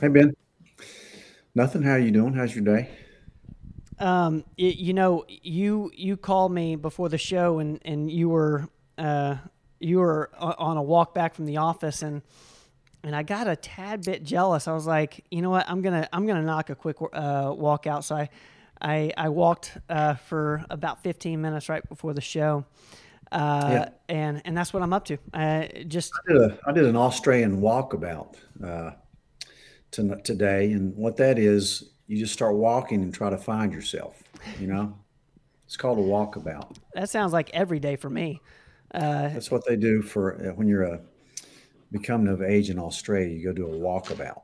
Hey Ben, nothing. How you doing? How's your day? Um, y- you know, you you called me before the show, and and you were uh, you were on a walk back from the office, and and I got a tad bit jealous. I was like, you know what, I'm gonna I'm gonna knock a quick uh, walk out. So I I, I walked uh, for about 15 minutes right before the show, uh, Yeah, and and that's what I'm up to. Uh, just I did a I did an Australian walkabout uh, to, today, and what that is, you just start walking and try to find yourself. You know, it's called a walkabout. that sounds like every day for me. Uh, That's what they do for uh, when you're a becoming of age in Australia. You go do a walkabout,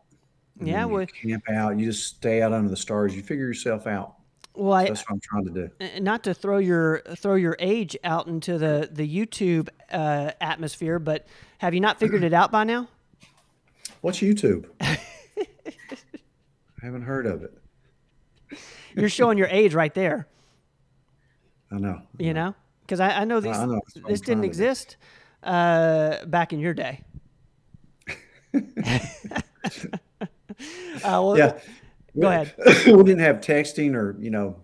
and yeah, well, camp out. You just stay out under the stars. You figure yourself out. well, So I, that's what I'm trying to do. uh, not to throw your throw your age out into the the YouTube uh, atmosphere, but have you not figured it out by now? What's YouTube? I haven't heard of it. You're showing your age right there. I know. I You know. because I, I know these I know. That's what I'm this didn't trying to do. exist uh, back in your day. Uh, well, Yeah. go ahead. we didn't have texting or, you know,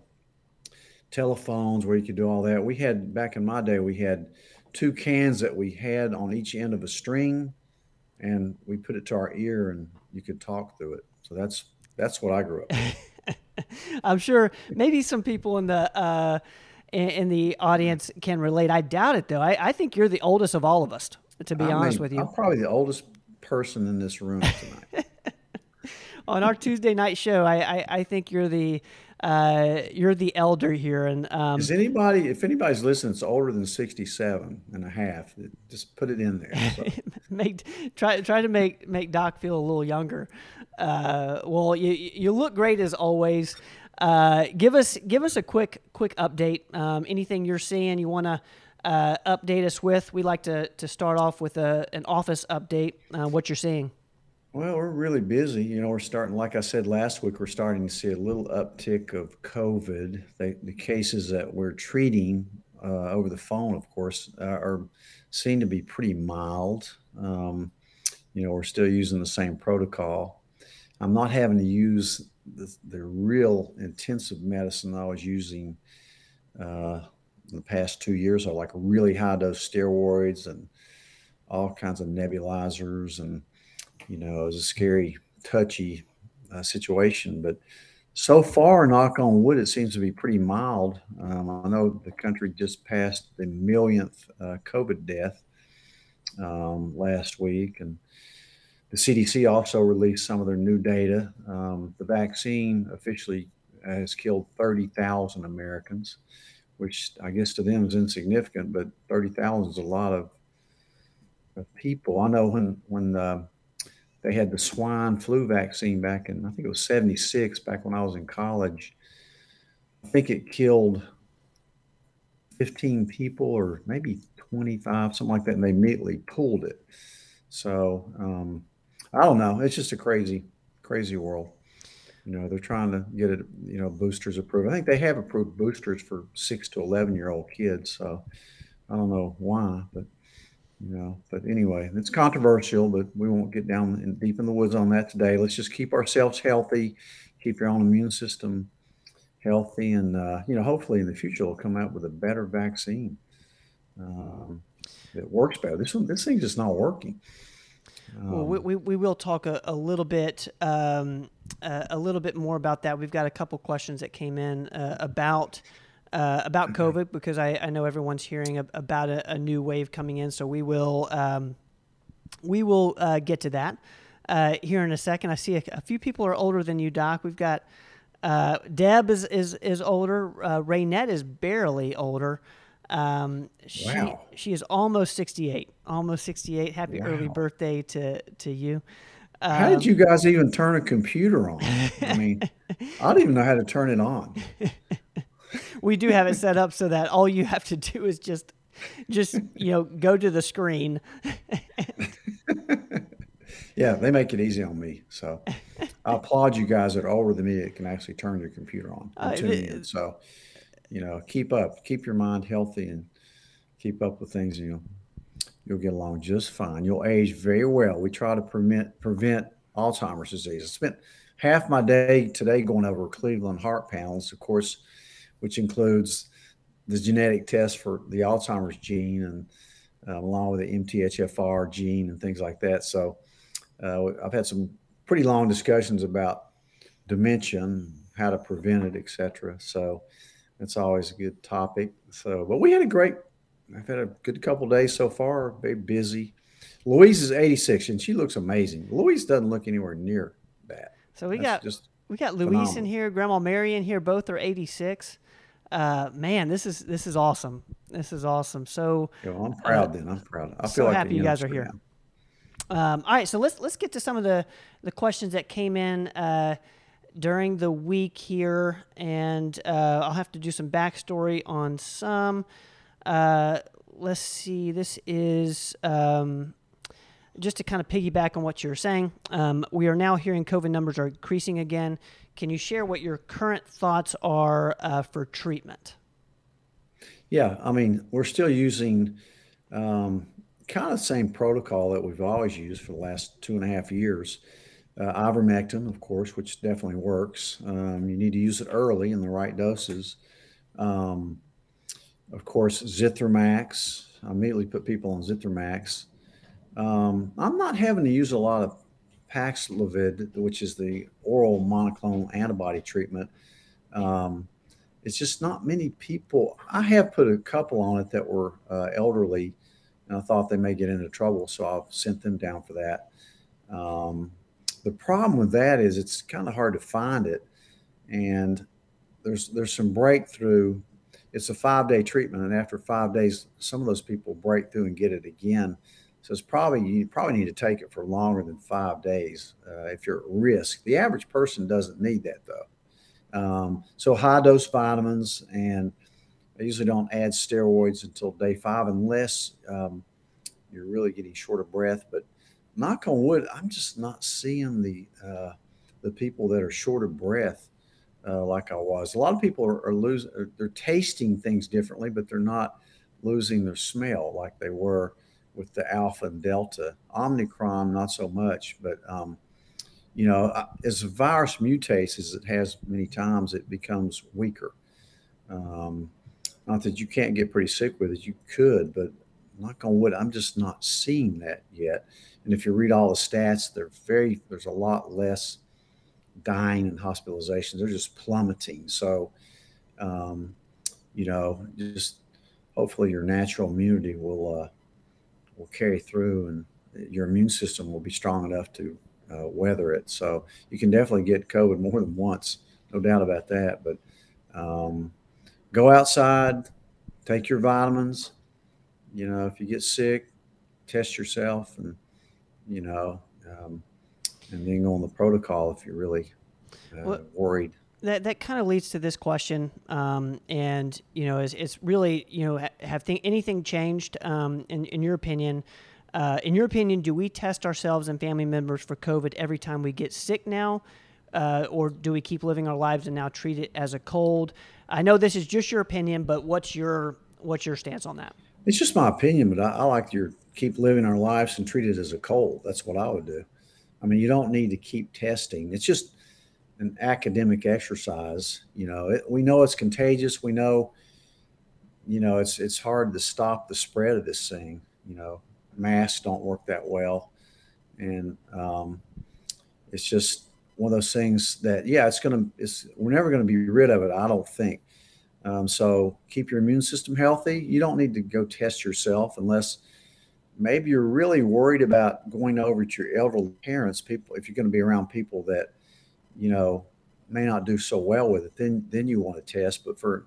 telephones where you could do all that. We had back in my day, we had two cans that we had on each end of a string and we put it to our ear and you could talk through it. So that's that's what I grew up. I'm sure maybe some people in the uh, in, in the audience can relate. I doubt it though. I, I think you're the oldest of all of us, to be I honest mean, with you, I'm probably the oldest person in this room tonight. On our Tuesday night show, I, I, I think you're the uh, you're the elder here, and um, Is anybody, if anybody's listening, it's older than 67 and a half, just put it in there. So make try try to make make Doc feel a little younger. Uh, well, you you look great as always. Uh, give us give us a quick quick update. Um, anything you're seeing you want to uh, update us with? We like to to start off with a an office update. Uh, what you're seeing? Well, we're really busy. You know, we're starting, like I said last week, we're starting to see a little uptick of COVID. The cases that we're treating uh, over the phone, of course, uh, are seem to be pretty mild. Um, you know, we're still using the same protocol. I'm not having to use the, the real intensive medicine I was using uh, in the past two years, are like really high dose steroids and all kinds of nebulizers and you know, it was a scary, touchy uh, situation. But so far, knock on wood, it seems to be pretty mild. Um, I know the country just passed the millionth uh, COVID death um, last week, and the CDC also released some of their new data. Um, the vaccine officially has killed 30,000 Americans, which I guess to them is insignificant, but 30,000 is a lot of, of people. I know when when uh, they had the swine flu vaccine back in, I think it was 76, back when I was in college. I think it killed 15 people or maybe 25, something like that, and they immediately pulled it. So um, I don't know. It's just a crazy, crazy world. You know, they're trying to get it, you know, boosters approved. I think they have approved boosters for six to 11 year old kids. So I don't know why, but you know but anyway it's controversial but we won't get down in, deep in the woods on that today let's just keep ourselves healthy keep your own immune system healthy and uh, you know hopefully in the future they'll come out with a better vaccine um, that works better this one this thing's just not working Well, we, um, we, we will talk a, a little bit um, uh, a little bit more about that. We've got a couple questions that came in uh, about uh, about COVID because I, I know everyone's hearing ab- about a, a new wave coming in. So we will um, we will uh, get to that uh, here in a second. I see a, a few people are older than you, Doc. We've got uh, Deb is is is older. Uh, Raynette is barely older. Um, she wow she is almost sixty eight. Almost sixty eight. Happy early birthday to to you. how did Um, you guys even turn a computer on i mean i don't even know how to turn it on we do have it set up so that all you have to do is just just you know go to the screen. yeah they make it easy on me so i applaud you guys that are older than me that can actually turn your computer on Uh, in so you know keep up keep your mind healthy and keep up with things and you'll you'll get along just fine you'll age very well we try to prevent prevent Alzheimer's disease. I spent half my day today going over Cleveland heart panels, of course, which includes the genetic test for the Alzheimer's gene and uh, along with the MTHFR gene and things like that. So uh, I've had some pretty long discussions about dementia, how to prevent it, etc. So it's always a good topic. So, but we had a great, I've had a good couple days so far. Very busy. Louise is 86 and she looks amazing. Louise doesn't look anywhere near that. So we That's got just we got Louise phenomenal. in here, Grandma Mary in here. Both are 86. Uh, man, this is this is awesome. This is awesome. So I'm proud. Uh, then I'm proud. I feel so like happy you guys are here. Um, all right, so let's let's get to some of the the questions that came in uh, during the week here, and uh, I'll have to do some backstory on some. Uh, let's see. This is. Um, just to kind of piggyback on what you're saying, um, we are now hearing COVID numbers are increasing again. Can you share what your current thoughts are uh, for treatment? Yeah, I mean, we're still using um, kind of the same protocol that we've always used for the last two and a half years. Uh, ivermectin, of course, which definitely works. Um, you need to use it early in the right doses. Um, of course, Zithromax. I immediately put people on Zithromax. Um, I'm not having to use a lot of Paxlovid, which is the oral monoclonal antibody treatment. Um, it's just not many people. I have put a couple on it that were uh, elderly, and I thought they may get into trouble, so I've sent them down for that. Um, the problem with that is it's kind of hard to find it, and there's there's some breakthrough. It's a five day treatment, and after five days, some of those people break through and get it again. So it's probably you probably need to take it for longer than five days uh, if you're at risk. The average person doesn't need that though. Um, so high dose vitamins, and I usually don't add steroids until day five unless um, you're really getting short of breath. But knock on wood, I'm just not seeing the uh, the people that are short of breath uh, like I was. A lot of people are, are losing, they're tasting things differently, but they're not losing their smell like they were with the alpha and delta. Omicron, not so much, but um, you know, uh, as a virus mutates as it has many times, it becomes weaker. Um, not that you can't get pretty sick with it, you could, but knock on wood, I'm just not seeing that yet. And if you read all the stats, they're very there's a lot less dying and hospitalizations. They're just plummeting. So, um, you know, just hopefully your natural immunity will uh, will carry through and your immune system will be strong enough to uh, weather it. So you can definitely get COVID more than once, no doubt about that. But um, go outside, take your vitamins. You know, if you get sick, test yourself, and you know, um, and go on the protocol if you're really uh, well, worried that that kind of leads to this question, um, and you know, is it's really you know have th- anything changed um, in in your opinion? Uh, in your opinion, do we test ourselves and family members for COVID every time we get sick now, uh, or do we keep living our lives and now treat it as a cold? I know this is just your opinion, but what's your what's your stance on that? It's just my opinion, but I, I like your keep living our lives and treat it as a cold. That's what I would do. I mean, you don't need to keep testing. It's just an academic exercise. You know, it, we know it's contagious. We know, you know, it's it's hard to stop the spread of this thing. You know, masks don't work that well, and um, it's just one of those things that yeah, it's gonna it's we're never gonna be rid of it. I don't think. Um, so keep your immune system healthy. You don't need to go test yourself unless maybe you're really worried about going over to your elderly parents. People, if you're going to be around people that you know, may not do so well with it, then then you want to test. But for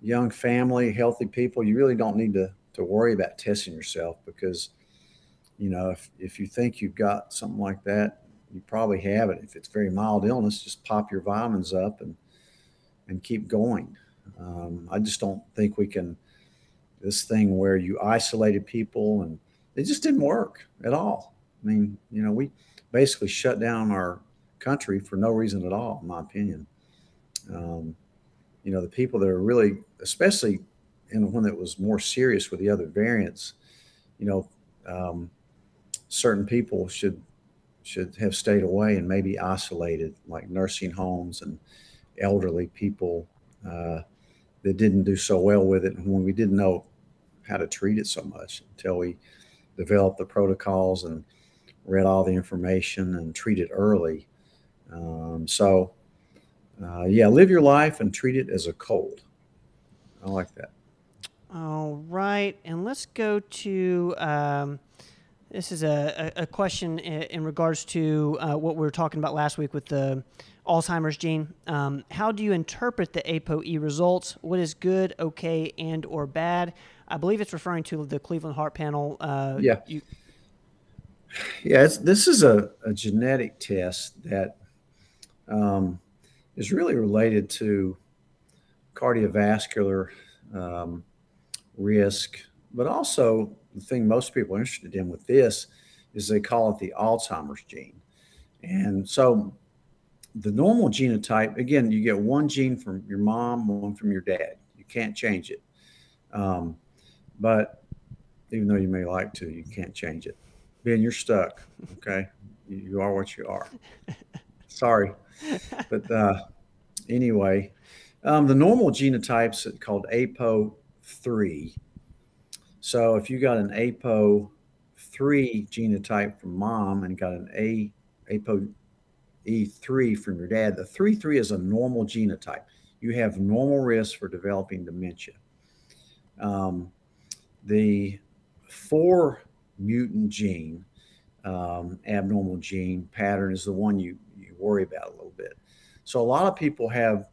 young family, healthy people, you really don't need to to worry about testing yourself because, you know, if if you think you've got something like that, you probably have it. If it's very mild illness, just pop your vitamins up and and keep going. Um, I just don't think we can this thing where you isolated people and it just didn't work at all. I mean, you know, we basically shut down our country for no reason at all, in my opinion. Um, you know, the people that are really, especially in one that was more serious with the other variants, you know, um, certain people should should have stayed away and maybe isolated, like nursing homes and elderly people uh, that didn't do so well with it. And when we didn't know how to treat it so much until we developed the protocols and read all the information and treat it early. Um, so, uh, yeah, live your life and treat it as a cold. I like that. All right. And let's go to. Um, this is a, a, question in, regards to uh, what we were talking about last week with the Alzheimer's gene. Um, how do you interpret the ApoE results? What is good, okay, and or bad? I believe it's referring to the Cleveland Heart Panel. Uh, yeah. You, yeah, this is a, a, genetic test that um, is really related to cardiovascular um, risk, but also the thing most people are interested in with this is they call it the Alzheimer's gene. And so the normal genotype, again, you get one gene from your mom, one from your dad. You can't change it. Um, but even though you may like to, you can't change it. Ben, you're stuck. Okay. You, are what you are. Sorry. But uh, anyway, um, the normal genotypes called ApoE3. So if you got an ApoE3 genotype from mom and got an A APOE3 from your dad, the 3 3 is a normal genotype. You have normal risk for developing dementia. Um, the four mutant gene, um, abnormal gene pattern is the one you, you worry about a little bit. So a lot of people have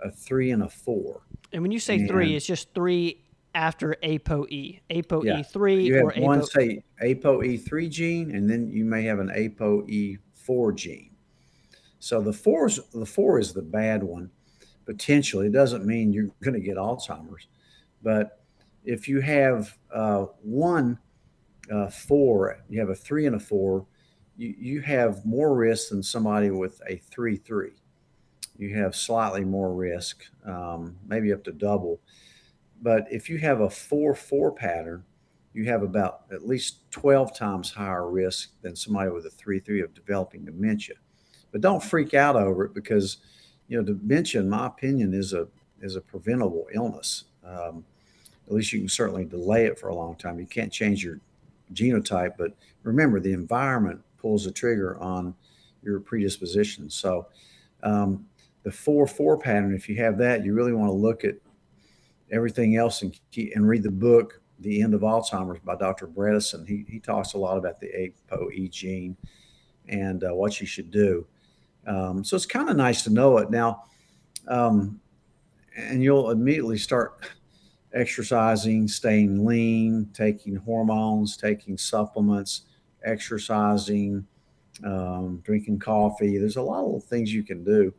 a three and a four. And when you say and three, it's just three after ApoE, ApoE3 you have or one APO- say ApoE3 gene, and then you may have an ApoE4 gene. So the four the four is the bad one. Potentially, it doesn't mean you're going to get Alzheimer's, but if you have uh, one uh, four, you have a three and a four, you, you have more risk than somebody with a three three. You have slightly more risk, um, maybe up to double. But if you have a four four pattern, you have about at least 12 times higher risk than somebody with a three three of developing dementia. But don't freak out over it because you know dementia, in my opinion, is a is a preventable illness. Um, at least you can certainly delay it for a long time. You can't change your genotype, but remember the environment pulls the trigger on your predisposition. So um, the four four pattern, if you have that, you really want to look at everything else and and read the book The End of Alzheimer's by Dr. Bredesen. He he talks a lot about the ApoE gene and uh, what you should do. Um, so it's kind of nice to know it now, um, and you'll immediately start exercising, staying lean, taking hormones, taking supplements, exercising, um, drinking coffee. There's a lot of things you can do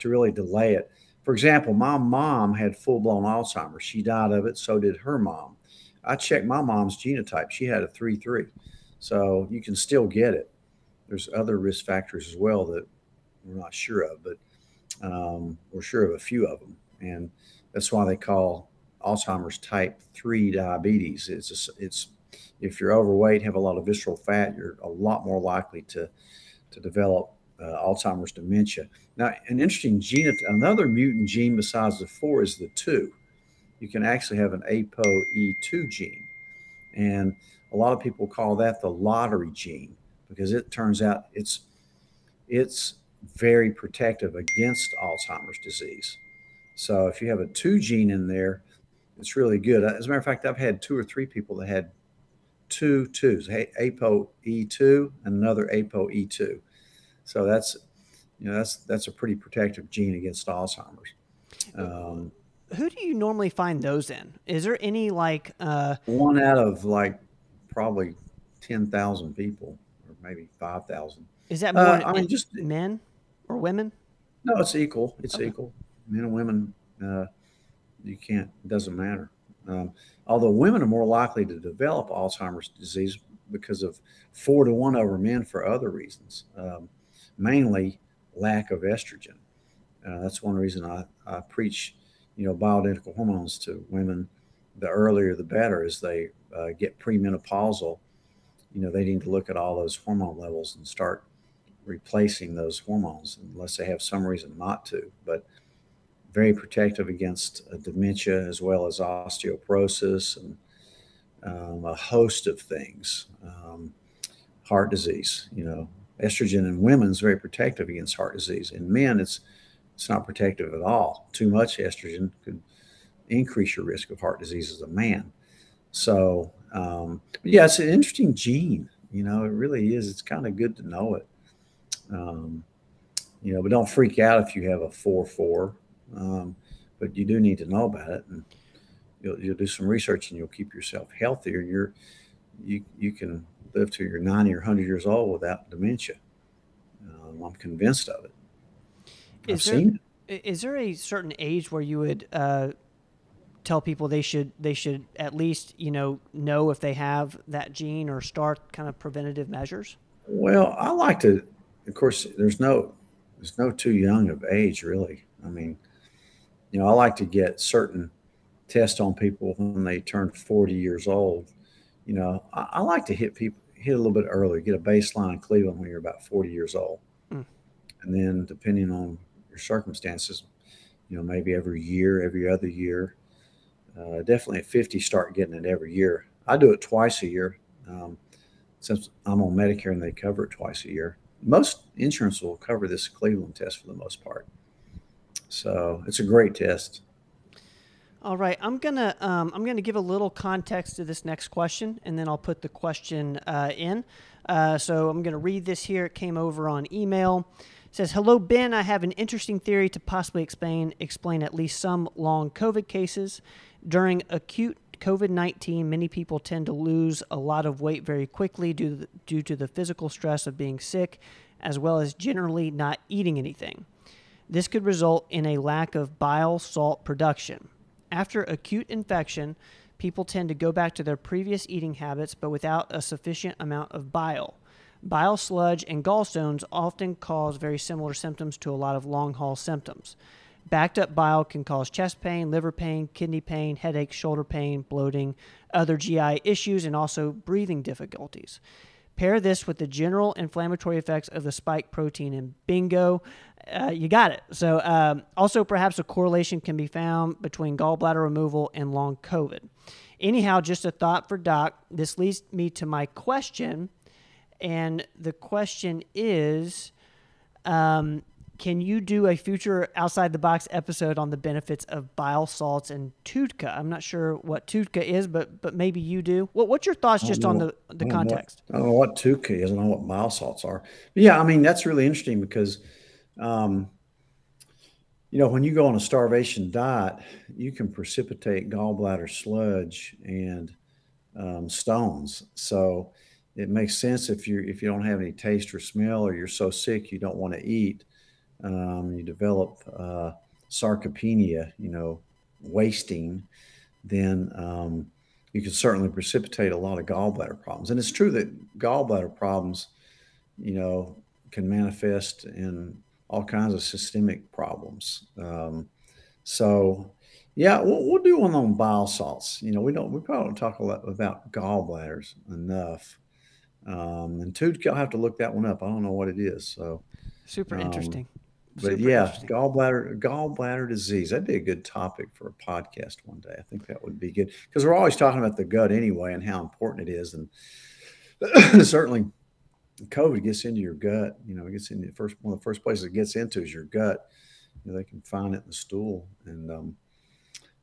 to really delay it. For example, my mom had full blown Alzheimer's. She died of it. So did her mom. I checked my mom's genotype. She had a 3 3. So you can still get it. There's other risk factors as well that we're not sure of, but um, we're sure of a few of them. And that's why they call Alzheimer's type 3 diabetes. It's, a, it's if you're overweight, have a lot of visceral fat, you're a lot more likely to, to develop uh, Alzheimer's dementia. Now, an interesting gene, another mutant gene besides the four is the two. You can actually have an ApoE2 gene. And a lot of people call that the lottery gene because it turns out it's it's very protective against Alzheimer's disease. So if you have a two gene in there, it's really good. As a matter of fact, I've had two or three people that had two twos, ApoE2 and another ApoE2. So that's you know that's that's a pretty protective gene against Alzheimer's. Um, Who do you normally find those in? Is there any like uh, one out of like probably ten thousand people, or maybe five thousand? Is that more? Uh, I mean, just men or women? No, it's equal. It's okay. equal. Men and women. Uh, you can't. It doesn't matter. Um, although women are more likely to develop Alzheimer's disease because of four to one over men for other reasons, um, mainly lack of estrogen. Uh, that's one reason I, I preach, you know, bioidentical hormones to women. The earlier the better, as they uh, get premenopausal. You know, they need to look at all those hormone levels and start replacing those hormones unless they have some reason not to. But very protective against uh, dementia as well as osteoporosis and um, a host of things. Um, heart disease, you know, estrogen in women is very protective against heart disease. In men, it's it's not protective at all. Too much estrogen could increase your risk of heart disease as a man. So, um, yeah, it's an interesting gene. You know, it really is. It's kind of good to know it. Um, you know, but don't freak out if you have a four four. Um, but you do need to know about it, and you'll, you'll do some research, and you'll keep yourself healthier. You're you you can live till you're 90 or 100 years old without dementia. Um, I'm convinced of it. Is I've there, seen it. Is there a certain age where you would uh, tell people they should they should at least you know know if they have that gene or start kind of preventative measures? Well, I like to. Of course, there's no there's no too young of age really. I mean, you know, I like to get certain tests on people when they turn 40 years old. You know, I, I like to hit people hit a little bit earlier, get a baseline in Cleveland when you're about 40 years old. Mm. And then depending on your circumstances, you know, maybe every year, every other year. Uh, definitely at 50, start getting it every year. I do it twice a year um, since I'm on Medicare and they cover it twice a year. Most insurance will cover this Cleveland test for the most part. So it's a great test. All right, I'm gonna um, I'm gonna give a little context to this next question, and then I'll put the question uh, in. Uh, so I'm gonna read this here. It came over on email. It says, "Hello, Ben. I have an interesting theory to possibly explain explain at least some long COVID cases during acute." COVID 19, many people tend to lose a lot of weight very quickly due to, the, due to the physical stress of being sick, as well as generally not eating anything. This could result in a lack of bile salt production. After acute infection, people tend to go back to their previous eating habits but without a sufficient amount of bile. Bile sludge and gallstones often cause very similar symptoms to a lot of long haul symptoms. Backed up bile can cause chest pain, liver pain, kidney pain, headache, shoulder pain, bloating, other GI issues, and also breathing difficulties. Pair this with the general inflammatory effects of the spike protein, and bingo, uh, you got it. So, um, also, perhaps a correlation can be found between gallbladder removal and long COVID. Anyhow, just a thought for Doc. This leads me to my question. And the question is um, Can you do a future outside the box episode on the benefits of bile salts and TUDCA? I'm not sure what TUDCA is, but but maybe you do. What, what's your thoughts just on the, the I context? What, I don't know what TUDCA is. I don't know what bile salts are. But yeah, I mean, that's really interesting because – um, you know, when you go on a starvation diet, you can precipitate gallbladder sludge and um, stones. So it makes sense if you if you don't have any taste or smell, or you're so sick you don't want to eat, um, you develop uh, sarcopenia, you know, wasting, then um, you can certainly precipitate a lot of gallbladder problems. And it's true that gallbladder problems, you know, can manifest in all kinds of systemic problems. Um, so, yeah, we'll, we'll, do one on bile salts. You know, we don't we probably don't talk a lot about gallbladders enough. Um, and two, I'll have to look that one up. I don't know what it is. So super um, interesting. But super yeah, interesting. gallbladder gallbladder disease. That'd be a good topic for a podcast one day. I think that would be good because we're always talking about the gut anyway and how important it is, and certainly COVID gets into your gut. You know, it gets in the first one of the first places it gets into is your gut. You know, they can find it in the stool, and um,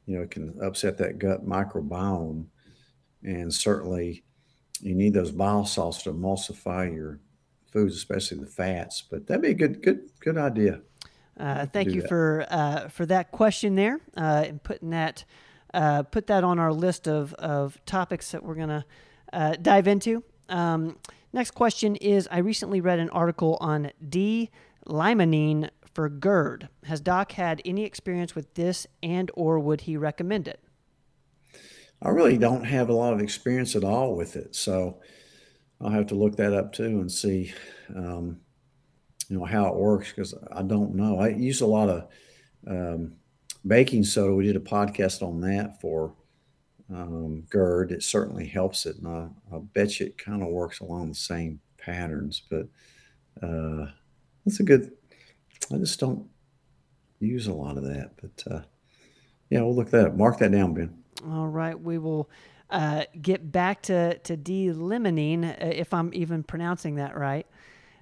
you know, it can upset that gut microbiome. And certainly, you need those bile salts to emulsify your foods, especially the fats. But that'd be a good, good, good idea. Uh, thank you that. for uh, for that question there, uh, and putting that uh, put that on our list of of topics that we're gonna uh, dive into. Um, Next question is I recently read an article on D-limonene for GERD. Has Doc had any experience with this and or would he recommend it? I really don't have a lot of experience at all with it. So I'll have to look that up too and see, um, you know, how it works because I don't know. I use a lot of um, baking soda. We did a podcast on that for um, GERD, it certainly helps it. And I, I bet you it kind of works along the same patterns. But uh, that's a good. I just don't use a lot of that, but uh, yeah, we'll look that up. Mark that down, Ben. All right, we will uh, get back to to D-limonene, uh, if I'm even pronouncing that right.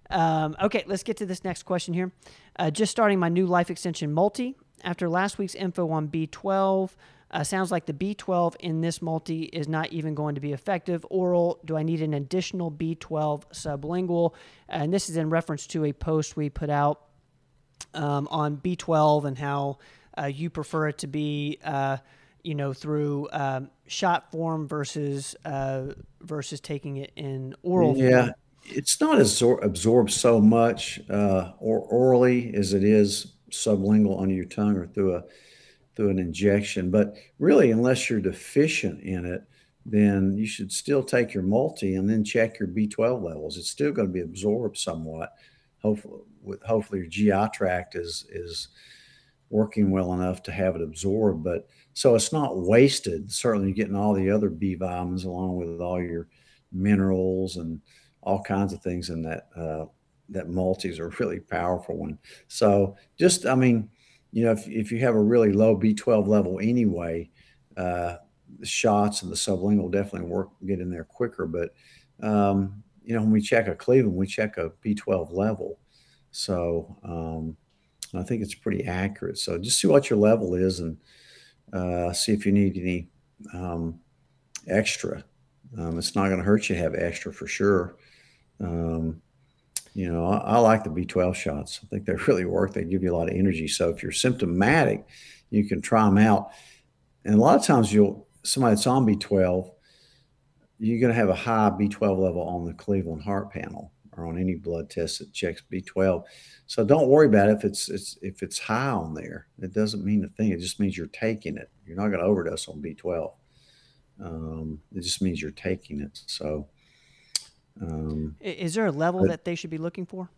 Um, okay, let's get to this next question here. Uh, just starting my new life extension multi. After last week's info on B12, uh, sounds like the B12 in this multi is not even going to be effective. Oral, do I need an additional B12 sublingual? And this is in reference to a post we put out um, on B12 and how uh, you prefer it to be, uh, you know, through um, shot form versus uh, versus taking it in oral. Yeah, form. it's not absor- absorbed so much uh, or orally as it is sublingual under your tongue or through a through an injection. But really, unless you're deficient in it, then you should still take your multi and then check your B12 levels. It's still going to be absorbed somewhat. Hopefully, with hopefully your GI tract is is working well enough to have it absorbed. But so it's not wasted. Certainly, you're getting all the other B vitamins along with all your minerals and all kinds of things in that. Uh, that multis are really powerful one. So just, I mean, you know, if, if you have a really low B12 level anyway, uh, the shots and the sublingual definitely work, get in there quicker. But, um, you know, when we check a Cleveland, we check a B12 level. So um, I think it's pretty accurate. So just see what your level is and uh, see if you need any um, extra. Um, it's not going to hurt you to have extra for sure. Um, you know, I, I, like the B12 shots. I think they really work. They give you a lot of energy. So if you're symptomatic, you can try them out. And a lot of times you'll somebody that's on B12, you're going to have a high B12 level on the Cleveland Heart Panel or on any blood test that checks B12. So don't worry about it if it's, it's if it's high on there. It doesn't mean a thing. It just means you're taking it. You're not going to overdose on B12. Um, it just means you're taking it. So um, Is there a level but, that they should be looking for?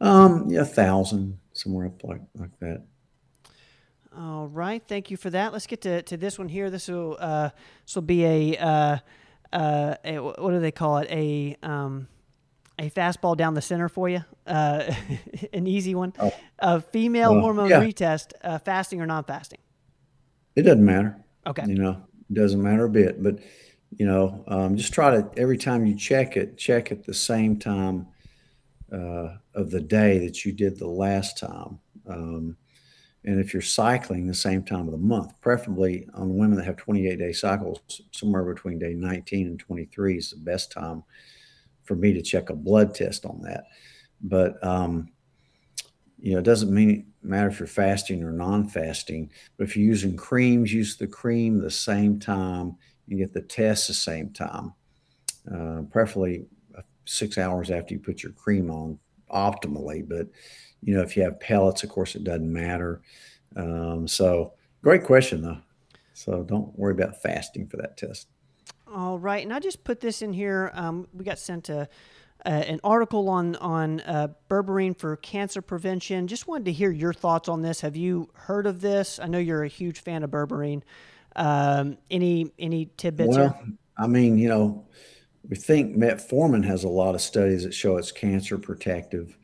Um, yeah, a thousand somewhere up like like that. All right, thank you for that. Let's get to, to this one here. This will uh, this will be a, uh, uh, a what do they call it? A um, a fastball down the center for you, uh, an easy one. Oh. A female hormone yeah. retest, uh, fasting or non-fasting. It doesn't matter. Okay. You know, it doesn't matter a bit. But you know, um, just try to every time you check it, check at the same time uh, of the day that you did the last time. Um, and if you're cycling the same time of the month, preferably on women that have 28 day cycles, somewhere between day 19 and 23 is the best time for me to check a blood test on that. But, um, you know, it doesn't mean matter if you're fasting or non-fasting, but if you're using creams, use the cream the same time you get the test the same time, uh, preferably six hours after you put your cream on optimally. But, you know, if you have pellets, of course, it doesn't matter. Um, so great question, though. So don't worry about fasting for that test. All right. And I just put this in here. Um, we got sent a, uh, an article on on uh, berberine for cancer prevention. Just wanted to hear your thoughts on this. Have you heard of this? I know you're a huge fan of berberine. Um, any any tidbits? Well, I mean, you know, we think metformin has a lot of studies that show it's cancer protective,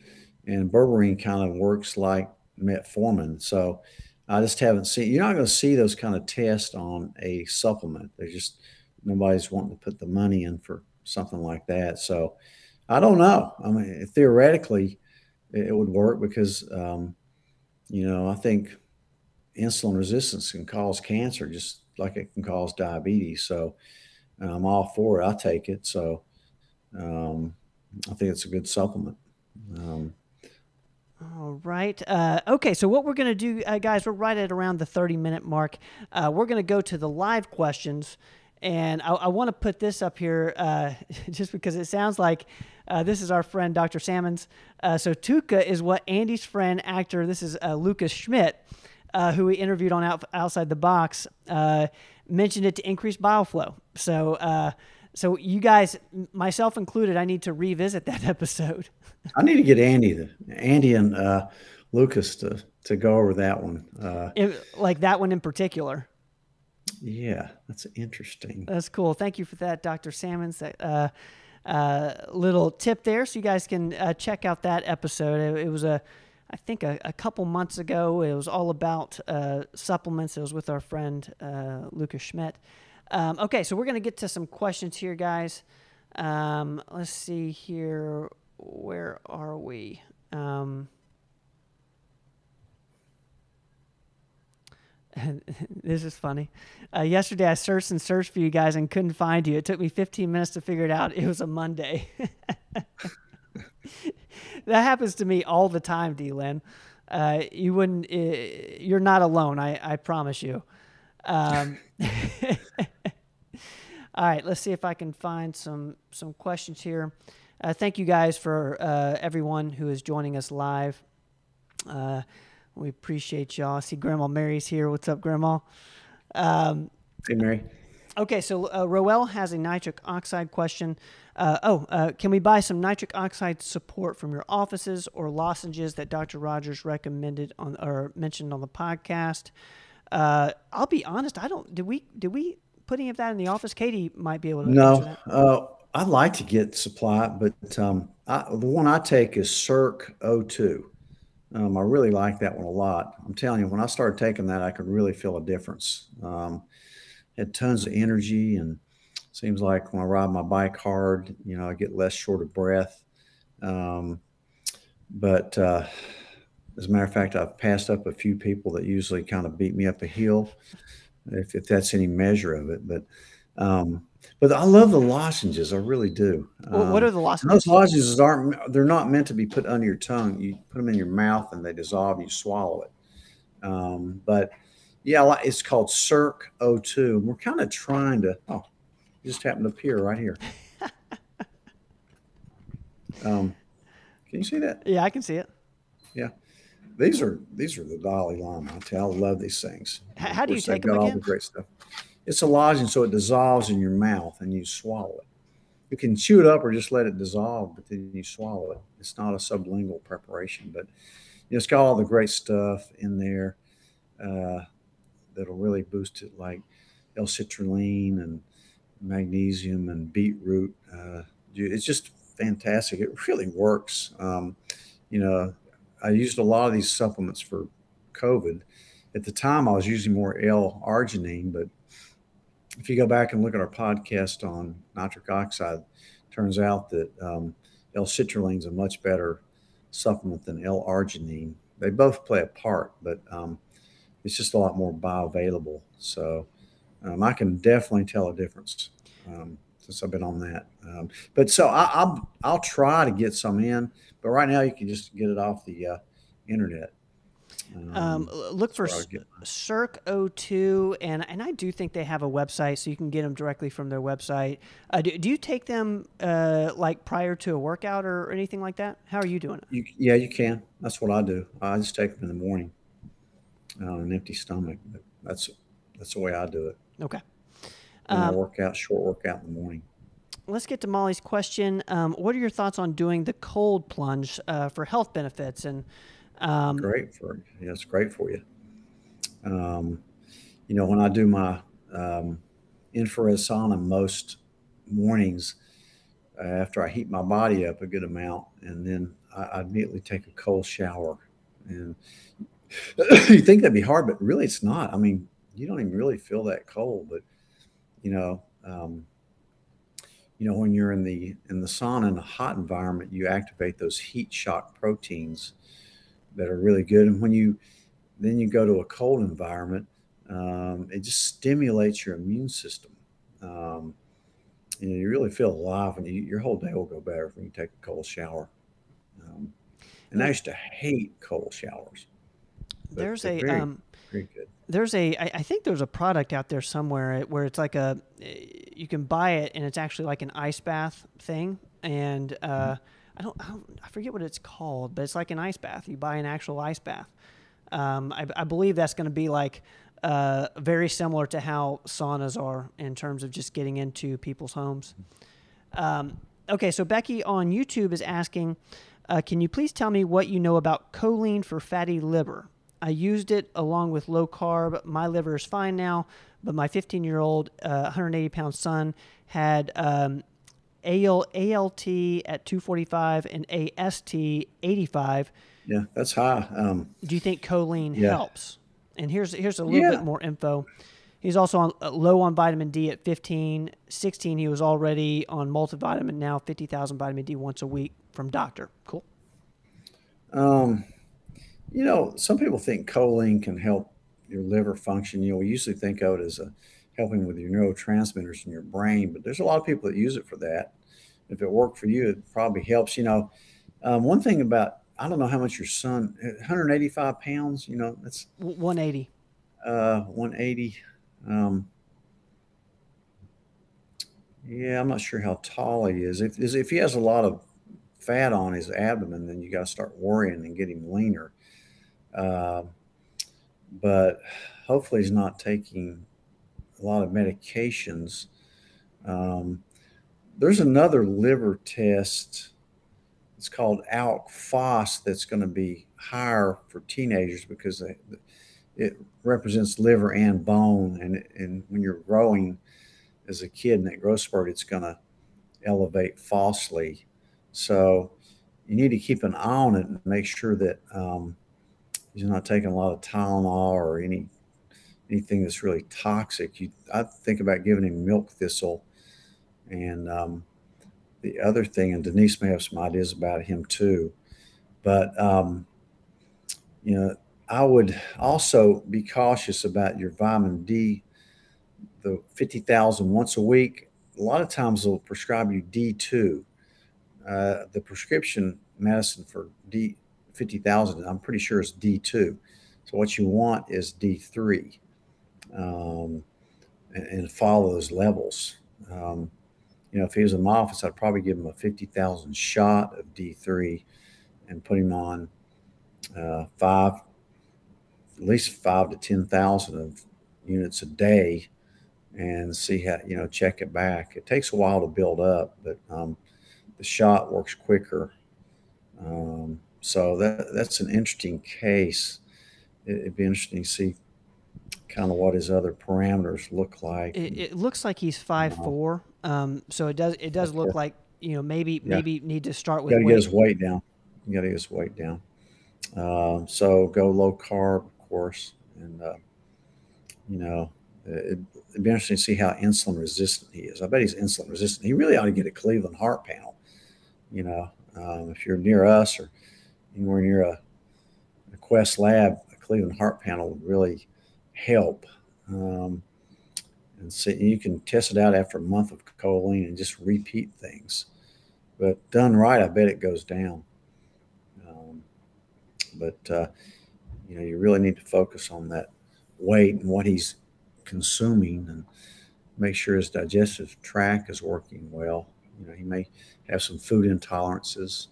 and berberine kind of works like metformin. So I just haven't seen. You're not going to see those kind of tests on a supplement. They just nobody's wanting to put the money in for something like that. So I don't know. I mean, theoretically, it would work because, um, you know, I think insulin resistance can cause cancer just like it can cause diabetes. So I'm all for it. I take it. So um, I think it's a good supplement. Um, all right. Uh, okay. So what we're going to do, uh, guys, we're right at around the 30 minute mark. Uh, we're going to go to the live questions. And I, I want to put this up here uh, just because it sounds like uh, this is our friend Dr. Salmons. Uh, so TUDCA is what Andy's friend, actor, this is Lucas Schmidt uh, who we interviewed on Out, Outside the Box, uh, mentioned it to increase bile flow. So, uh, so you guys, myself included, I need to revisit that episode. I need to get Andy, the, Andy and uh, Lucas to to go over that one. Uh, like that one in particular. Yeah, that's interesting. That's cool. Thank you for that, Dr. Salmons. That uh, uh, little tip there, so you guys can uh, check out that episode. It, it was a, I think a, a, couple months ago. It was all about uh, supplements. It was with our friend uh, Lucas Schmidt. Um, okay, so we're gonna get to some questions here, guys. Um, let's see here. Where are we? Um, this is funny. Uh, yesterday, I searched and searched for you guys and couldn't find you. It took me 15 minutes to figure it out. It was a Monday. that happens to me all the time, D. Lynn. Uh, you wouldn't. Uh, you're not alone. I, I promise you. Um, all right. Let's see if I can find some some questions here. Uh, thank you guys for uh, everyone who is joining us live. Uh, we appreciate y'all. I see Grandma Mary's here. What's up, Grandma? Um, hey, Mary. Okay, so uh, Roel has a nitric oxide question. Uh, oh, uh, can we buy some nitric oxide support from your offices or lozenges that Dr. Rogers recommended on or mentioned on the podcast? Uh, I'll be honest. I don't. Did we? Did we put any of that in the office? Katie might be able to. No. Uh, I'd like to get supply, but um, I, the one I take is Circ O2. Um, I really like that one a lot. I'm telling you, when I started taking that, I could really feel a difference. Um, had tons of energy, and seems like when I ride my bike hard, you know, I get less short of breath. Um, but uh, as a matter of fact, I've passed up a few people that usually kind of beat me up a hill, if, if that's any measure of it. But um, but I love the lozenges. I really do. Well, what are um, the lozenges? Those lozenges aren't. They're not meant to be put under your tongue. You put them in your mouth and they dissolve. And you swallow it. Um, but yeah, it's called Circ O2. We're kind of trying to. Oh, just happened to appear right here. um, can you see that? Yeah, I can see it. Yeah, these are these are the Dalai Lama. I tell, I love these things. How, how do you take them again? All the great stuff. It's a lozenge, so it dissolves in your mouth and you swallow it. You can chew it up or just let it dissolve, but then you swallow it. It's not a sublingual preparation, but you know, it's got all the great stuff in there uh, that'll really boost it, like L-citrulline and magnesium and beetroot. Uh, it's just fantastic. It really works. Um, you know, I used a lot of these supplements for COVID. At the time, I was using more L-arginine, but if you go back and look at our podcast on nitric oxide, turns out that um, L-citrulline is a much better supplement than L-arginine. They both play a part, but um, it's just a lot more bioavailable. So um, I can definitely tell a difference um, since I've been on that. Um, but so I, will I'll try to get some in, but right now you can just get it off the uh, internet. Um, um look for Circ O2, and and I do think they have a website, so you can get them directly from their website. Uh, do, do you take them uh, like prior to a workout or anything like that? How are you doing it? You, yeah, you can. That's what I do. I just take them in the morning on an empty stomach. But that's that's the way I do it. Okay. Um, workout, short workout in the morning. Let's get to Molly's question. Um, what are your thoughts on doing the cold plunge uh, for health benefits and um, great for yeah, it's great for you. Um, you know, when I do my um, infrared sauna most mornings, uh, after I heat my body up a good amount, and then I, I immediately take a cold shower. And you think that'd be hard, but really it's not. I mean, you don't even really feel that cold, but you know, um, you know, when you're in the in the sauna in a hot environment, you activate those heat shock proteins that are really good. And when you then you go to a cold environment, um, it just stimulates your immune system. Um, you you really feel alive, and you, your whole day will go better when you take a cold shower. Um, and I used to hate cold showers. There's a very, um, very good. There's a I, I think there's a product out there somewhere where it's like a you can buy it and it's actually like an ice bath thing and. Uh, mm-hmm I don't, I don't, I forget what it's called, but it's like an ice bath. You buy an actual ice bath. Um, I, I, believe that's going to be like uh, very similar to how saunas are in terms of just getting into people's homes. Um, okay, so Becky on YouTube is asking, uh, can you please tell me what you know about choline for fatty liver? I used it along with low carb. My liver is fine now, but my 15 year old, uh, 180 pound son had um, AL, ALT at 245 and AST 85. Yeah, that's high. Um, Do you think choline Yeah. helps? And here's here's a little Yeah. bit more info. He's also on uh, low on vitamin D at 15, 16. He was already on multivitamin. Now 50,000 vitamin D once a week from doctor. Cool. um, you know, some people think choline can help your liver function. You know, we usually think of it as a helping with your neurotransmitters in your brain, but there's a lot of people that use it for that. If it worked for you, it probably helps. You know, um, one thing about I don't know how much your son, 185 pounds. You know, that's 180. uh, 180. Um, yeah, I'm not sure how tall he is. If if he has a lot of fat on his abdomen, then you got to start worrying and get him leaner. Uh, but hopefully, he's not taking a lot of medications. Um, there's another liver test. It's called ALK Phos that's going to be higher for teenagers because they, it represents liver and bone, and and when you're growing as a kid in that growth spurt, it's going to elevate falsely. So you need to keep an eye on it and make sure that um, he's not taking a lot of Tylenol or any anything that's really toxic. You, I think about giving him milk thistle, and um, the other thing, and Denise may have some ideas about him too, but um, you know, I would also be cautious about your vitamin D. The fifty thousand once a week. A lot of times they'll prescribe you D two. Uh, the prescription medicine for D fifty thousand, I'm pretty sure it's D two. So what you want is D three, um, and, and follow those levels. Um, you know, if he was in my office, I'd probably give him a fifty thousand shot of D three, and put him on uh, five, at least five to ten thousand of units a day, and see how you know check it back. It takes a while to build up, but um, the shot works quicker. Um, so that that's an interesting case. It, it'd be interesting to see kind of what his other parameters look like. It, it looks like he's five four. Um, so it does it does look like you know maybe Yeah. maybe need to start with got to get his weight down. You got to get his weight down. Um, so go low carb, of course, and uh, you know it, it'd be interesting to see how insulin resistant he is. I bet he's insulin resistant. He really ought to get a Cleveland heart panel. You know, um, if you're near us or anywhere near a, a Quest lab, a Cleveland heart panel would really help. Um, and see, you can test it out after a month of choline and just repeat things. But done right, I bet it goes down. Um, but uh, you know, you really need to focus on that weight and what he's consuming, and make sure his digestive tract is working well. You know, he may have some food intolerances.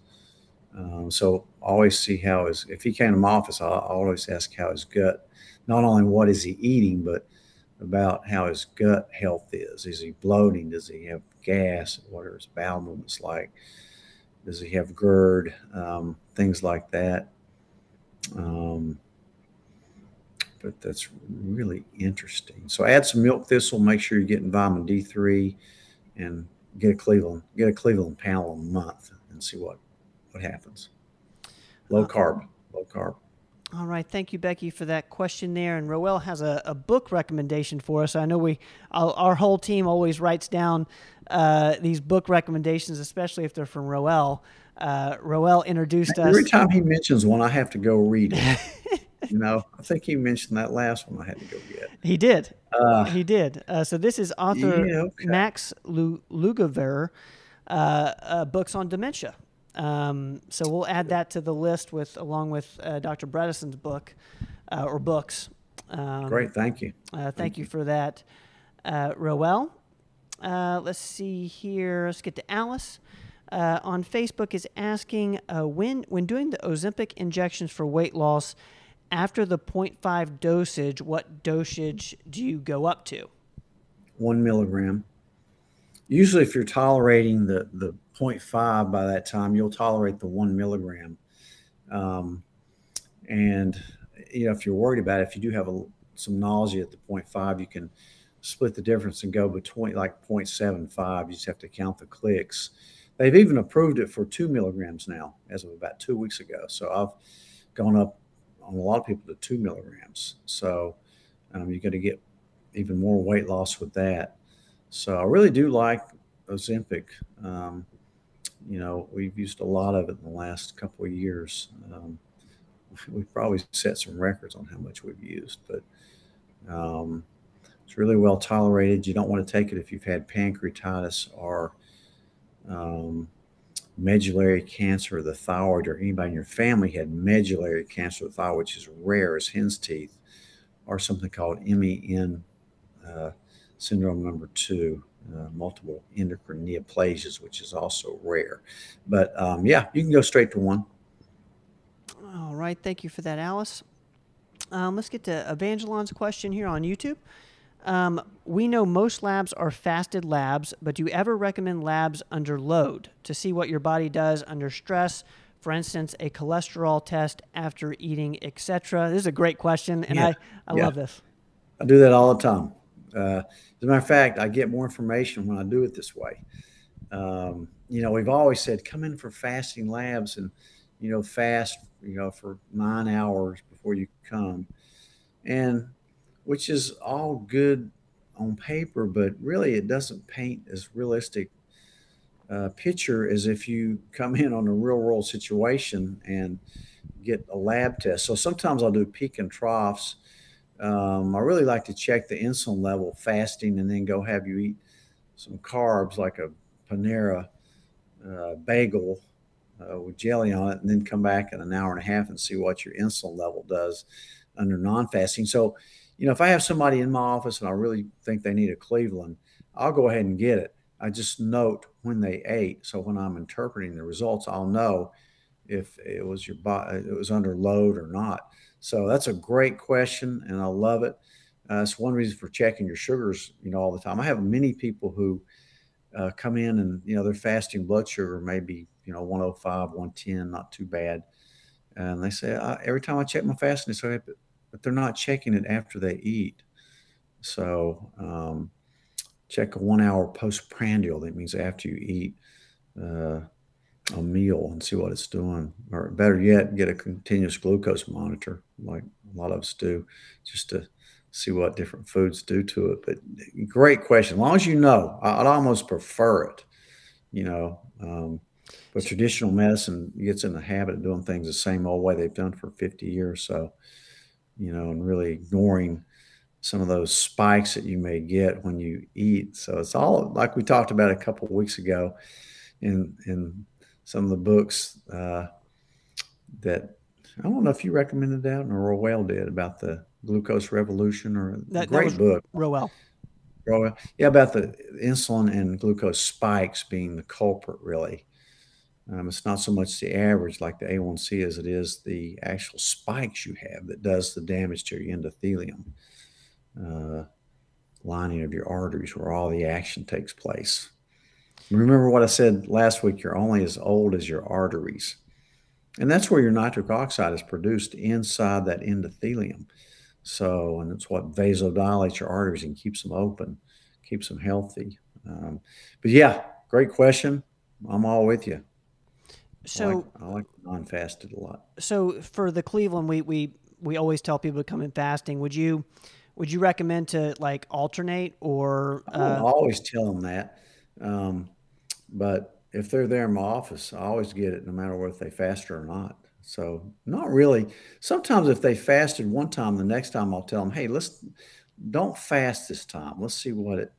Um, so always see how his. If he came to my office, I always ask how his gut. Not only what is he eating, but about how his gut health is. Is he bloating? Does he have gas? What are his bowel movements like? Does he have GERD? Um, things like that. Um, but that's really interesting. So add some milk thistle. Make sure you're getting vitamin D3, and get a Cleveland get a Cleveland panel a month and see what what happens. Low carb, low carb. All right, thank you, Becky, for that question there. And Roel has a, a book recommendation for us. I know we, our, our whole team always writes down uh, these book recommendations, especially if they're from Roel. Uh, Roel introduced us. Every time he mentions one, I have to go read it. you know, I think he mentioned that last one. I had to go get. He did. Uh, He did. Uh, so this is author Yeah, okay. Max Lu- Lugavere, uh, uh, books on dementia. Um, so we'll add that to the list with along with uh, Dr. Bredesen's book uh, or books. Um, great, thank you. Uh, thank you for that, uh, Roel. Uh, let's see here. Let's get to Alice. Uh, on Facebook is asking uh, when when doing the Ozempic injections for weight loss after the 0.5 dosage, what dosage do you go up to? One milligram. Usually, if you're tolerating the the 0.5 by that time, you'll tolerate the one milligram. Um, and you know, if you're worried about it, if you do have a, some nausea at the 0.5, you can split the difference and go between like 0.75. You just have to count the clicks. They've even approved it for two milligrams now, as of about two weeks ago. So I've gone up on a lot of people to two milligrams. So um, you're going to get even more weight loss with that. So I really do like Ozempic. Um, you know, we've used a lot of it in the last couple of years. Um, we've probably set some records on how much we've used, but um, it's really well tolerated. You don't want to take it if you've had pancreatitis or um, medullary cancer of the thyroid, or anybody in your family had medullary cancer of the thyroid, which is rare as hen's teeth, or something called MEN uh, syndrome number two. Uh, multiple endocrine neoplasias, which is also rare. But um, yeah, you can go straight to one. All right. Thank you for that, Alice. Um, let's get to Evangeline's question here on YouTube. Um, we know most labs are fasted labs, but do you ever recommend labs under load to see what your body does under stress? For instance, a cholesterol test after eating, etc. This is a great question, and yeah. I, I yeah. love this. I do that all the time. Uh, as a matter of fact, I get more information when I do it this way. Um, you know, we've always said come in for fasting labs and, you know, fast, you know, for nine hours before you come. And which is all good on paper, but really it doesn't paint as realistic uh, picture as if you come in on a real world situation and get a lab test. So sometimes I'll do peak and troughs. Um, I really like to check the insulin level fasting and then go have you eat some carbs like a Panera uh, bagel uh, with jelly on it, and then come back in an hour and a half and see what your insulin level does under non fasting. So you know, if I have somebody in my office and I really think they need a Cleveland, I'll go ahead and get it. I just note when they ate. So when I'm interpreting the results, I'll know if it was your it was under load or not. So that's a great question, and I love it. Uh, it's one reason for checking your sugars, you know, all the time. I have many people who uh, come in and you know their fasting blood sugar maybe you know 105, 110, not too bad, and they say every time I check my fasting, they say, but they're not checking it after they eat. So um, check a one hour postprandial. That means after you eat uh, a meal and see what it's doing. Or better yet, get a continuous glucose monitor, like a lot of us do, just to see what different foods do to it. But great question. As long as you know, I'd almost prefer it, you know. Um, but traditional medicine gets in the habit of doing things the same old way they've done for 50 years. So you know, and really ignoring some of those spikes that you may get when you eat. So it's all like we talked about a couple of weeks ago in in some of the books uh, that I don't know if you recommended that or Roel did about the glucose revolution or that, great that book. Roel. Roel. Yeah, about the insulin and glucose spikes being the culprit really. Um, it's not so much the average like the A1C as it is the actual spikes you have that does the damage to your endothelium, uh, lining of your arteries where all the action takes place. Remember what I said last week you're only as old as your arteries. And that's where your nitric oxide is produced inside that endothelium. So, and it's what vasodilates your arteries and keeps them open, keeps them healthy. Um, but yeah, great question. I'm all with you. So I like, like non-fasted a lot. So for the Cleveland, we we we always tell people to come in fasting. Would you would you recommend to like alternate or? Uh... I always tell them that, um, but if they're there in my office, I always get it, no matter whether they fast or not. So not really. Sometimes if they fasted one time, the next time I'll tell them, hey, let's don't fast this time. Let's see what it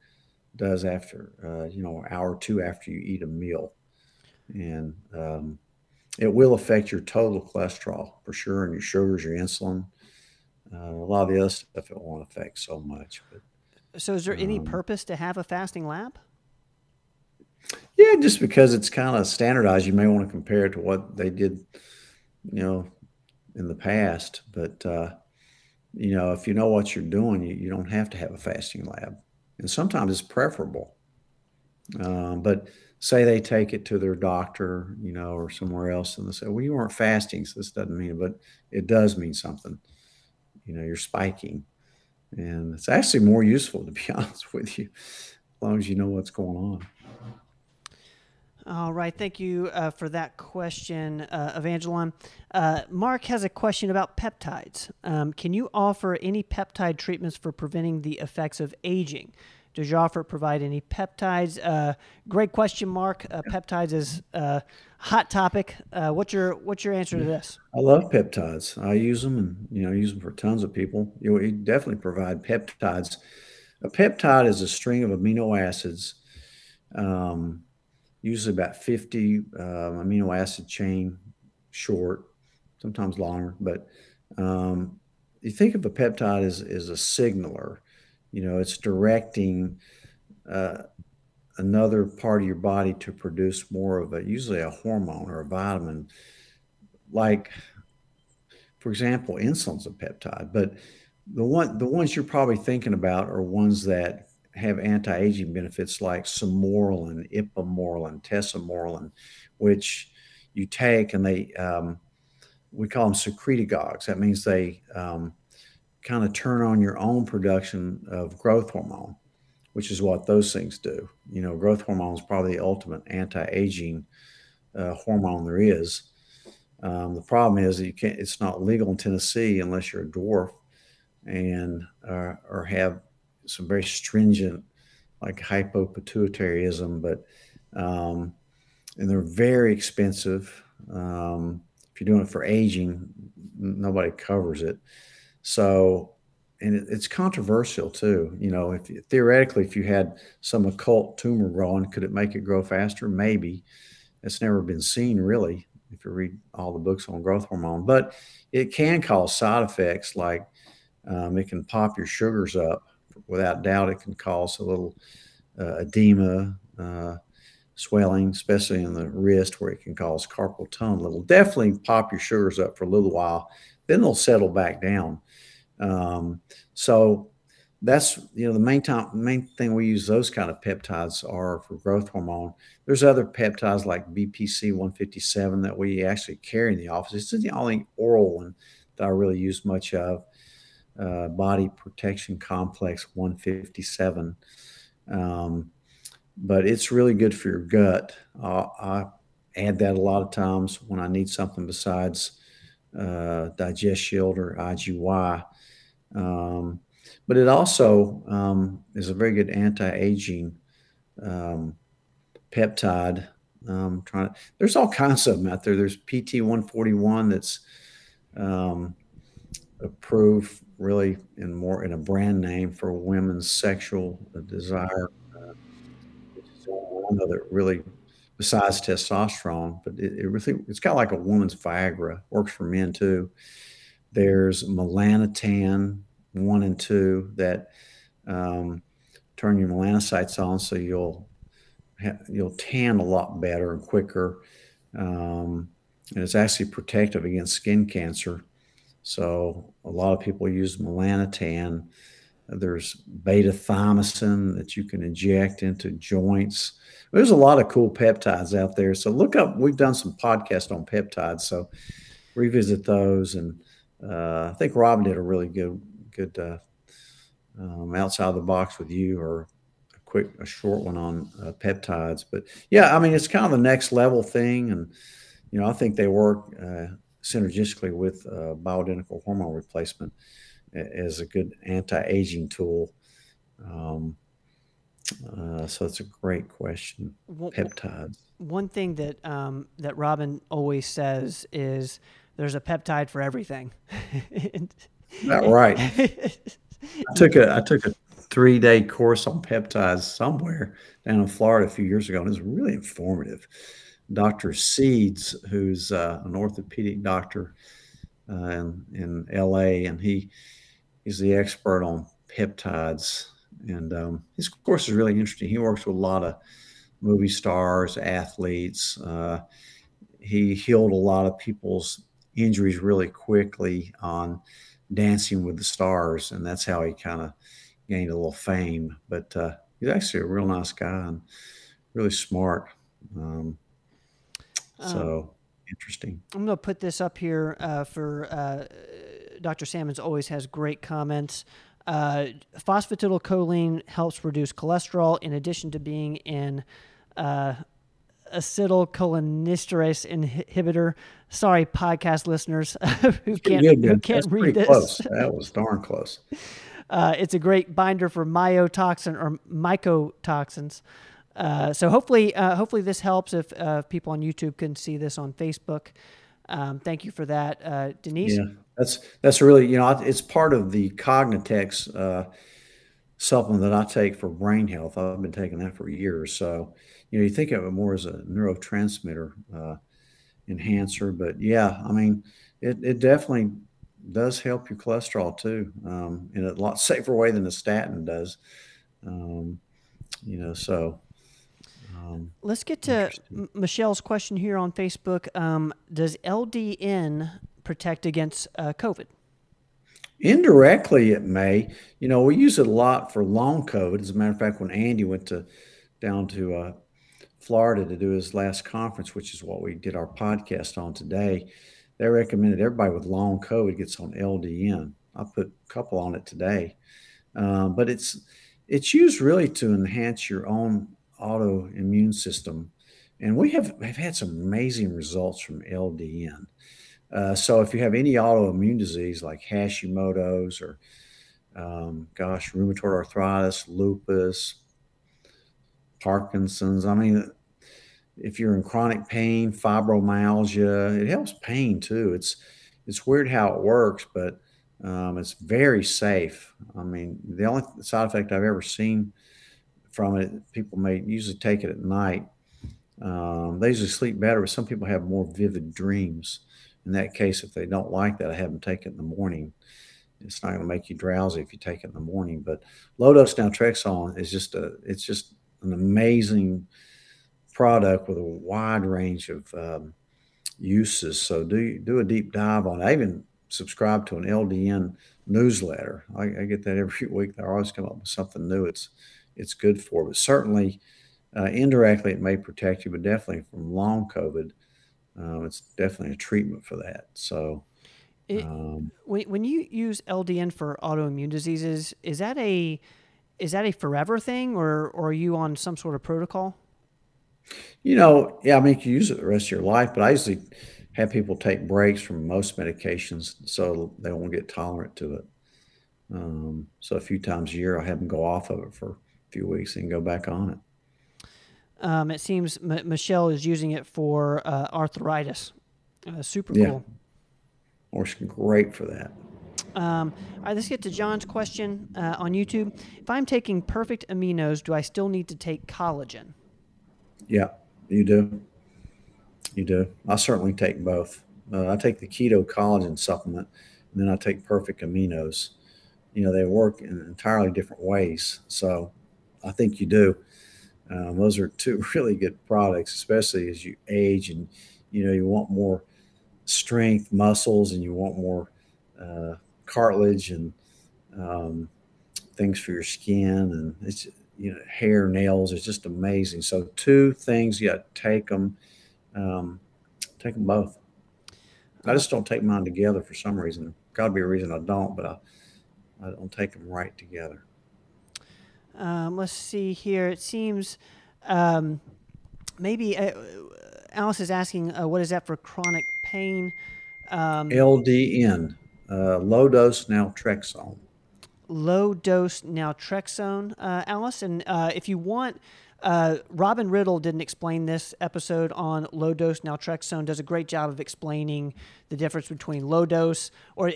does after, uh, you know, an hour or two after you eat a meal and um, it will affect your total cholesterol for sure, and your sugars, your insulin. Uh, a lot of the other stuff it won't affect so much. But so, is there any um, purpose to have a fasting lab? Yeah, just because it's kind of standardized, you may want to compare it to what they did, you know, in the past. But uh, you know, if you know what you're doing, you, you don't have to have a fasting lab, and sometimes it's preferable. Um, but say they take it to their doctor, you know, or somewhere else, and they say, "Well, you weren't fasting, so this doesn't mean," it. but it does mean something. You know, you're spiking. and it's actually more useful to be honest with you, as long as you know what's going on. All right, thank you uh, for that question, uh, Evangeline. Uh, Mark has a question about peptides. Um, can you offer any peptide treatments for preventing the effects of aging? Does your offer provide any peptides? Uh, great question, Mark. Uh, peptides is a hot topic. Uh, what's your what's your answer to this? I love peptides. I use them, and you know, use them for tons of people. You, know, you definitely provide peptides. A peptide is a string of amino acids. Um, usually about 50 um, amino acid chain short, sometimes longer. But um, you think of a peptide as, as a signaler, you know, it's directing uh, another part of your body to produce more of a, usually a hormone or a vitamin. Like, for example, insulin's a peptide, but the one the ones you're probably thinking about are ones that have anti-aging benefits like Sermorelin, Ipamorelin, Tesamorelin, which you take and they um, we call them secretagogues. That means they um, kind of turn on your own production of growth hormone, which is what those things do. You know, growth hormone is probably the ultimate anti-aging uh, hormone there is. Um, the problem is that you can't. It's not legal in Tennessee unless you're a dwarf and uh, or have some very stringent, like hypopituitarism, but um, and they're very expensive. Um, if you're doing it for aging, nobody covers it. So, and it, it's controversial too. You know, if theoretically, if you had some occult tumor growing, could it make it grow faster? Maybe. It's never been seen really. If you read all the books on growth hormone, but it can cause side effects like um, it can pop your sugars up without doubt, it can cause a little uh, edema, uh, swelling, especially in the wrist, where it can cause carpal tunnel. It'll definitely pop your sugars up for a little while, then they'll settle back down. Um, so that's you know the main time main thing we use those kind of peptides are for growth hormone. There's other peptides like BPC 157 that we actually carry in the office. It's the only oral one that I really use much of uh, body protection complex 157. Um, but it's really good for your gut. Uh, I add that a lot of times when I need something besides uh, Digest Shield or IGY. Um, but it also um, is a very good anti-aging um, peptide. Um, trying to, there's all kinds of them out there. There's PT 141 that's um, approved really in more in a brand name for women's sexual desire, uh, which is one other really besides testosterone, but it, it really it's kind of like a woman's Viagra. Works for men too. There's melanotan one and two that um, turn your melanocytes on, so you'll ha- you'll tan a lot better and quicker. Um, and it's actually protective against skin cancer. So a lot of people use melanotan. There's beta thymosin that you can inject into joints. There's a lot of cool peptides out there. So look up. We've done some podcasts on peptides. So revisit those. And uh, I think Rob did a really good good uh, um, outside the box with you, or a quick a short one on uh, peptides. But yeah, I mean it's kind of the next level thing, and you know I think they work uh, synergistically with uh, bioidentical hormone replacement as a good anti-aging tool. Um, uh, so it's a great question. Peptides. One thing that um, that Robin always says is there's a peptide for everything. That right. I took a I took a three day course on peptides somewhere down in Florida a few years ago, and it was really informative. Dr. Seeds, who's uh, an orthopedic doctor uh, in, in LA, and he is the expert on peptides. And um, his course is really interesting. He works with a lot of movie stars, athletes. Uh, he healed a lot of people's injuries really quickly on Dancing with the Stars, and that's how he kind of gained a little fame. But uh, he's actually a real nice guy and really smart. Um, so um, interesting. I'm going to put this up here uh, for uh, Dr. Salmons Always has great comments. Uh, phosphatidylcholine helps reduce cholesterol in addition to being an uh, acetylcholinesterase inhibitor. Sorry, podcast listeners who can't, Good, who can't That's read this. Close. That was darn close. Uh, it's a great binder for myotoxin or mycotoxins. Uh, so hopefully, uh, hopefully this helps. If uh, people on YouTube can see this on Facebook, um, thank you for that, uh, Denise. Yeah, that's that's really you know it's part of the Cognitex uh, supplement that I take for brain health. I've been taking that for years. So you know you think of it more as a neurotransmitter enhancer, but yeah, I mean it it definitely does help your cholesterol too um, in a lot safer way than a statin does. Um, you know, so um, Let's get to M- Michelle's question here on Facebook. Um, does LDN protect against uh, COVID? Indirectly, it may. You know, we use it a lot for long COVID. As a matter of fact, when Andy went to down to uh, Florida to do his last conference, which is what we did our podcast on today, they recommended everybody with long COVID gets on LDN. I put a couple on it today, uh, but it's it's used really to enhance your own autoimmune system, and we have have had some amazing results from LDN. Uh, so if you have any autoimmune disease like Hashimoto's or, um, gosh, rheumatoid arthritis, lupus, Parkinson's, I mean, if you're in chronic pain, fibromyalgia, it helps pain too. It's it's weird how it works, but um, it's very safe. I mean, the only side effect I've ever seen from it, people may usually take it at night. Um, they usually sleep better, but some people have more vivid dreams in that case, if they don't like that, I have them take it in the morning. It's not going to make you drowsy if you take it in the morning. But low dose naltrexone is just a it's just an amazing product with a wide range of um, uses. So do do a deep dive on. It. I even subscribe to an LDN newsletter. I, I get that every week. They always come up with something new. It's it's good for, but certainly uh, indirectly it may protect you, but definitely from long COVID um, it's definitely a treatment for that. So, it, um, when when you use LDN for autoimmune diseases, is that a is that a forever thing, or or are you on some sort of protocol? You know, yeah, I mean, you can use it the rest of your life, but I usually have people take breaks from most medications so they won't get tolerant to it. Um, so a few times a year, I have them go off of it for few weeks and go back on it. Um, it seems M- Michelle is using it for uh, arthritis. Uh, super yeah. cool. Works great for that. Um, all right, let's get to John's question uh, on YouTube. If I'm taking perfect aminos, do I still need to take collagen? Yeah, you do. You do. I certainly take both. Uh, I take the keto collagen supplement, and then I take perfect aminos. You know, they work in entirely different ways. So I think you do. Um, those are two really good products, especially as you age and you know you want more strength, muscles, and you want more uh, cartilage and um, things for your skin, and it's you know hair, nails. It's just amazing. So two things, you got take them, um, take them both. I just don't take mine together for some reason. Got to be a reason I don't, but I, I don't take them right together. Um, let's see here. It seems um, maybe uh, Alice is asking, uh, what is that for chronic pain? Um, LDN, uh, low dose naltrexone. Low dose naltrexone, uh, Alice. And uh, if you want, uh, Robin Riddle didn't explain this episode on low dose naltrexone. Does a great job of explaining the difference between low dose or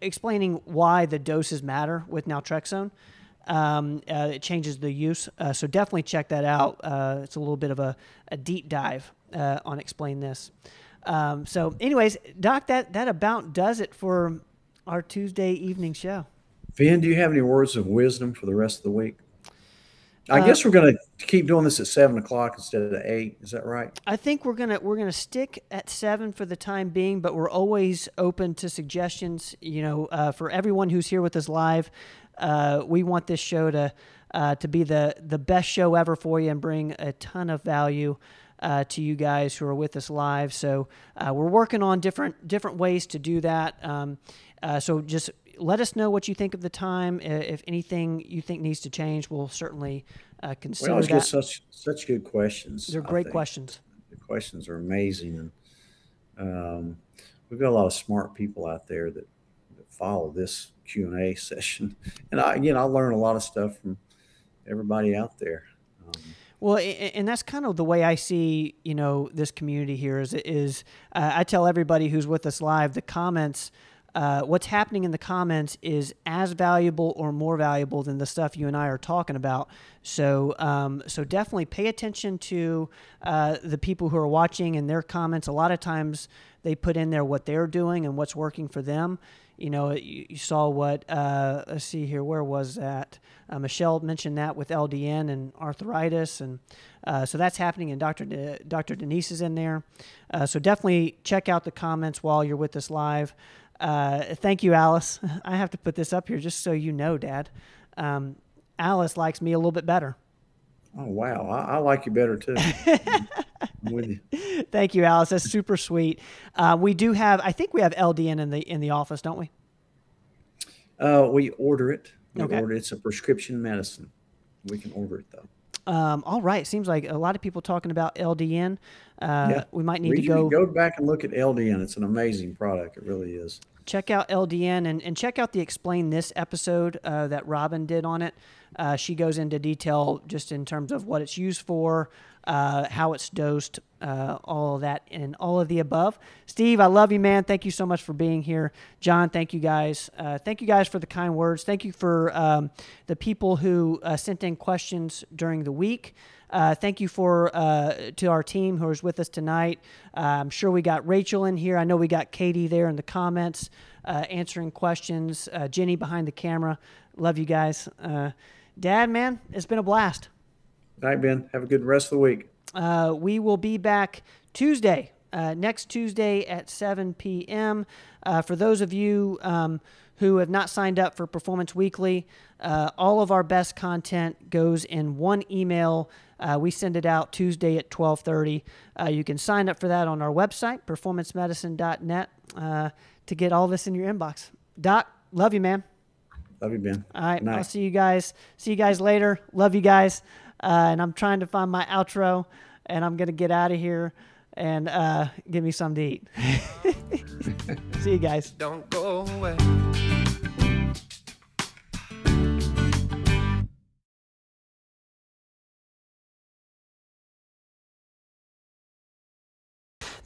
explaining why the doses matter with naltrexone. Um, uh, it changes the use. Uh, so definitely check that out. Uh, it's a little bit of a, a deep dive uh, on explain this. Um, so, anyways, Doc, that that about does it for our Tuesday evening show. Vin, do you have any words of wisdom for the rest of the week? I uh, guess we're going to keep doing this at seven o'clock instead of eight. Is that right? I think we're gonna we're gonna stick at seven for the time being, but we're always open to suggestions. You know, uh, for everyone who's here with us live, uh, we want this show to uh, to be the the best show ever for you and bring a ton of value uh, to you guys who are with us live. So uh, we're working on different different ways to do that. Um, uh, so just let us know what you think of the time. If anything you think needs to change, we'll certainly uh, consider we always that. get such such good questions. They're great questions. The questions are amazing, and um, we've got a lot of smart people out there that, that follow this Q and A session. And I, again, I learn a lot of stuff from everybody out there. Um, Well, and that's kind of the way I see, you know, this community here is is uh, I tell everybody who's with us live the comments. Uh, what's happening in the comments is as valuable or more valuable than the stuff you and I are talking about. So, um, so definitely pay attention to uh, the people who are watching and their comments. A lot of times they put in there what they're doing and what's working for them. You know, you, you saw what. Uh, let's see here. Where was that? Uh, Michelle mentioned that with LDN and arthritis, and uh, so that's happening. And Dr. De- Dr. Denise is in there. Uh, so definitely check out the comments while you're with us live. Uh, thank you, Alice. I have to put this up here just so you know, Dad. Um, Alice likes me a little bit better. Oh wow, I, I like you better too. I'm with you. Thank you, Alice. That's super sweet. Uh, we do have, I think we have LDN in the in the office, don't we? Uh, we order it. We Okay. order it's a prescription medicine. We can order it though. Um, all right. Seems like a lot of people talking about LDN. Uh, Yeah. We might need Read to go, go back and look at LDN. It's an amazing product. It really is. check out LDN and, and check out the Explain This episode uh, that Robin did on it. Uh, she goes into detail just in terms of what it's used for, uh, how it's dosed, uh, all of that, and all of the above. Steve, I love you, man. Thank you so much for being here. John, thank you guys. Uh, thank you guys for the kind words. Thank you for um, the people who uh, sent in questions during the week. Uh, thank you for uh, to our team who is with us tonight. Uh, I'm sure we got Rachel in here. I know we got Katie there in the comments uh, answering questions. Uh, Jenny behind the camera. Love you guys. Uh, Dad, man, it's been a blast. All right, Ben. Have a good rest of the week. Uh, we will be back Tuesday, uh, next Tuesday at 7 p.m. Uh, for those of you um, who have not signed up for Performance Weekly, uh, all of our best content goes in one email. Uh, we send it out Tuesday at 12:30. Uh, you can sign up for that on our website, performancemedicine.net, uh, to get all this in your inbox. Doc, love you, man. Love you, Ben. All right, Night. I'll see you guys. See you guys later. Love you guys. Uh, and I'm trying to find my outro, and I'm gonna get out of here and uh, give me something to eat. see you guys. Don't go away.